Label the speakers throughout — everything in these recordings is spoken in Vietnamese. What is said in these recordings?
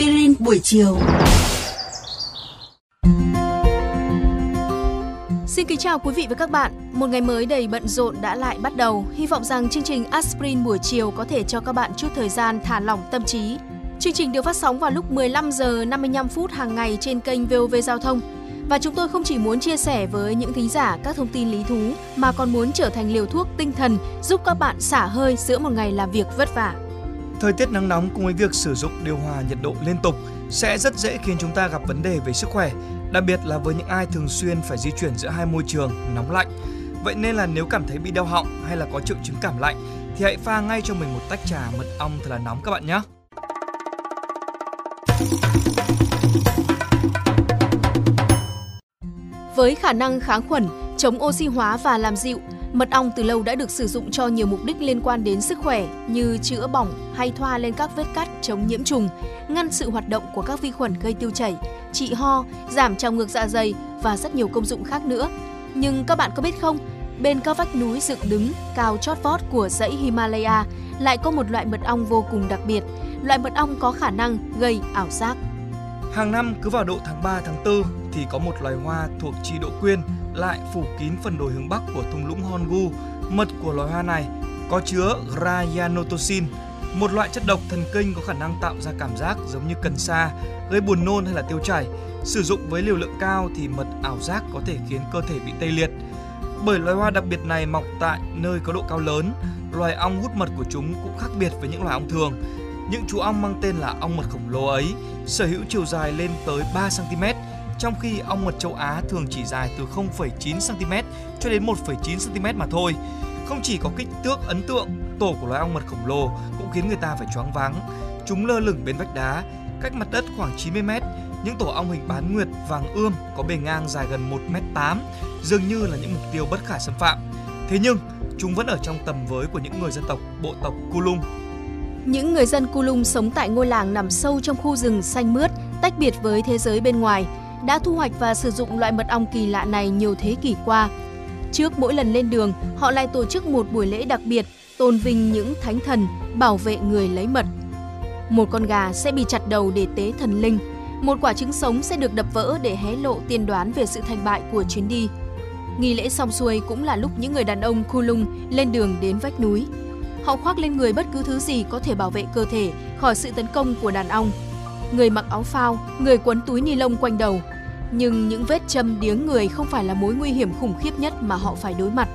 Speaker 1: Aspirin buổi chiều.
Speaker 2: Xin kính chào quý vị và các bạn. Một ngày mới đầy bận rộn đã lại bắt đầu. Hy vọng rằng chương trình Aspirin buổi chiều có thể cho các bạn chút thời gian thả lỏng tâm trí. Chương trình được phát sóng vào lúc 15 giờ 55 phút hàng ngày trên kênh VOV Giao thông. Và chúng tôi không chỉ muốn chia sẻ với những thính giả các thông tin lý thú, mà còn muốn trở thành liều thuốc tinh thần giúp các bạn xả hơi giữa một ngày làm việc vất vả.
Speaker 3: Thời tiết nắng nóng cùng với việc sử dụng điều hòa nhiệt độ liên tục sẽ rất dễ khiến chúng ta gặp vấn đề về sức khỏe, đặc biệt là với những ai thường xuyên phải di chuyển giữa hai môi trường nóng lạnh. Vậy nên là nếu cảm thấy bị đau họng hay là có triệu chứng cảm lạnh thì hãy pha ngay cho mình một tách trà mật ong thật là nóng các bạn nhé.
Speaker 2: Với khả năng kháng khuẩn, chống oxy hóa và làm dịu, mật ong từ lâu đã được sử dụng cho nhiều mục đích liên quan đến sức khỏe như chữa bỏng hay thoa lên các vết cắt chống nhiễm trùng, ngăn sự hoạt động của các vi khuẩn gây tiêu chảy, trị ho, giảm trào ngược dạ dày và rất nhiều công dụng khác nữa. Nhưng các bạn có biết không, bên các vách núi dựng đứng cao chót vót của dãy Himalaya lại có một loại mật ong vô cùng đặc biệt. Loại mật ong có khả năng gây ảo giác.
Speaker 3: Hàng năm cứ vào độ tháng 3 tháng 4 thì có một loài hoa thuộc chi độ quyên lại phủ kín phần đồi hướng bắc của thung lũng Hongu. Mật của loài hoa này có chứa Ryanotocin, một loại chất độc thần kinh có khả năng tạo ra cảm giác giống như cần sa, gây buồn nôn hay là tiêu chảy. Sử dụng với liều lượng cao thì mật ảo giác có thể khiến cơ thể bị tê liệt. Bởi loài hoa đặc biệt này mọc tại nơi có độ cao lớn, loài ong hút mật của chúng cũng khác biệt với những loài ong thường. Những chú ong mang tên là ong mật khổng lồ ấy sở hữu chiều dài lên tới 3 cm, trong khi ong mật châu Á thường chỉ dài từ 0,9 cm cho đến 1,9 cm mà thôi. Không chỉ có kích thước ấn tượng, tổ của loài ong mật khổng lồ cũng khiến người ta phải choáng váng. Chúng lơ lửng bên vách đá, cách mặt đất khoảng 90 m. Những tổ ong hình bán nguyệt vàng ươm có bề ngang dài gần 1m8, dường như là những mục tiêu bất khả xâm phạm. Thế nhưng, chúng vẫn ở trong tầm với của những người dân tộc bộ tộc Kulung
Speaker 2: những người dân Kulung sống tại ngôi làng nằm sâu trong khu rừng xanh mướt, tách biệt với thế giới bên ngoài, đã thu hoạch và sử dụng loại mật ong kỳ lạ này nhiều thế kỷ qua. Trước mỗi lần lên đường, họ lại tổ chức một buổi lễ đặc biệt, tôn vinh những thánh thần, bảo vệ người lấy mật. Một con gà sẽ bị chặt đầu để tế thần linh, một quả trứng sống sẽ được đập vỡ để hé lộ tiên đoán về sự thành bại của chuyến đi. Nghi lễ xong xuôi cũng là lúc những người đàn ông Kulung lên đường đến vách núi, Họ khoác lên người bất cứ thứ gì có thể bảo vệ cơ thể khỏi sự tấn công của đàn ong. Người mặc áo phao, người quấn túi ni lông quanh đầu. Nhưng những vết châm điếng người không phải là mối nguy hiểm khủng khiếp nhất mà họ phải đối mặt.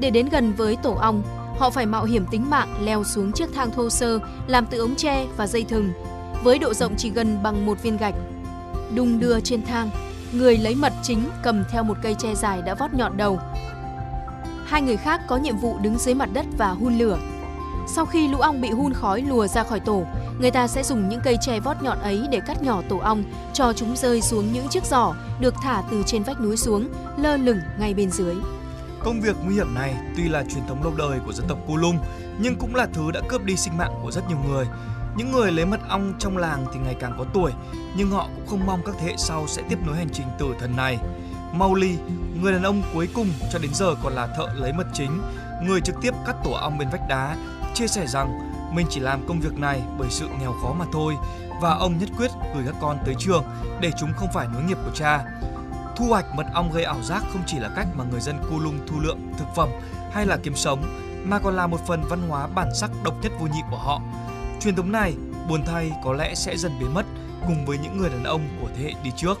Speaker 2: Để đến gần với tổ ong, họ phải mạo hiểm tính mạng leo xuống chiếc thang thô sơ làm từ ống tre và dây thừng, với độ rộng chỉ gần bằng một viên gạch. Đung đưa trên thang, người lấy mật chính cầm theo một cây tre dài đã vót nhọn đầu, hai người khác có nhiệm vụ đứng dưới mặt đất và hun lửa. Sau khi lũ ong bị hun khói lùa ra khỏi tổ, người ta sẽ dùng những cây tre vót nhọn ấy để cắt nhỏ tổ ong, cho chúng rơi xuống những chiếc giỏ được thả từ trên vách núi xuống, lơ lửng ngay bên dưới.
Speaker 3: Công việc nguy hiểm này tuy là truyền thống lâu đời của dân tộc Kulum, nhưng cũng là thứ đã cướp đi sinh mạng của rất nhiều người. Những người lấy mật ong trong làng thì ngày càng có tuổi, nhưng họ cũng không mong các thế hệ sau sẽ tiếp nối hành trình tử thần này. Mauli, người đàn ông cuối cùng cho đến giờ còn là thợ lấy mật chính, người trực tiếp cắt tổ ong bên vách đá, chia sẻ rằng mình chỉ làm công việc này bởi sự nghèo khó mà thôi và ông nhất quyết gửi các con tới trường để chúng không phải nối nghiệp của cha. Thu hoạch mật ong gây ảo giác không chỉ là cách mà người dân Kulung thu lượng thực phẩm hay là kiếm sống, mà còn là một phần văn hóa bản sắc độc nhất vô nhị của họ. Truyền thống này, buồn thay có lẽ sẽ dần biến mất cùng với những người đàn ông của thế hệ đi trước.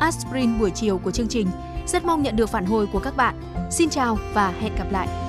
Speaker 2: aspirin buổi chiều của chương trình. Rất mong nhận được phản hồi của các bạn. Xin chào và hẹn gặp lại!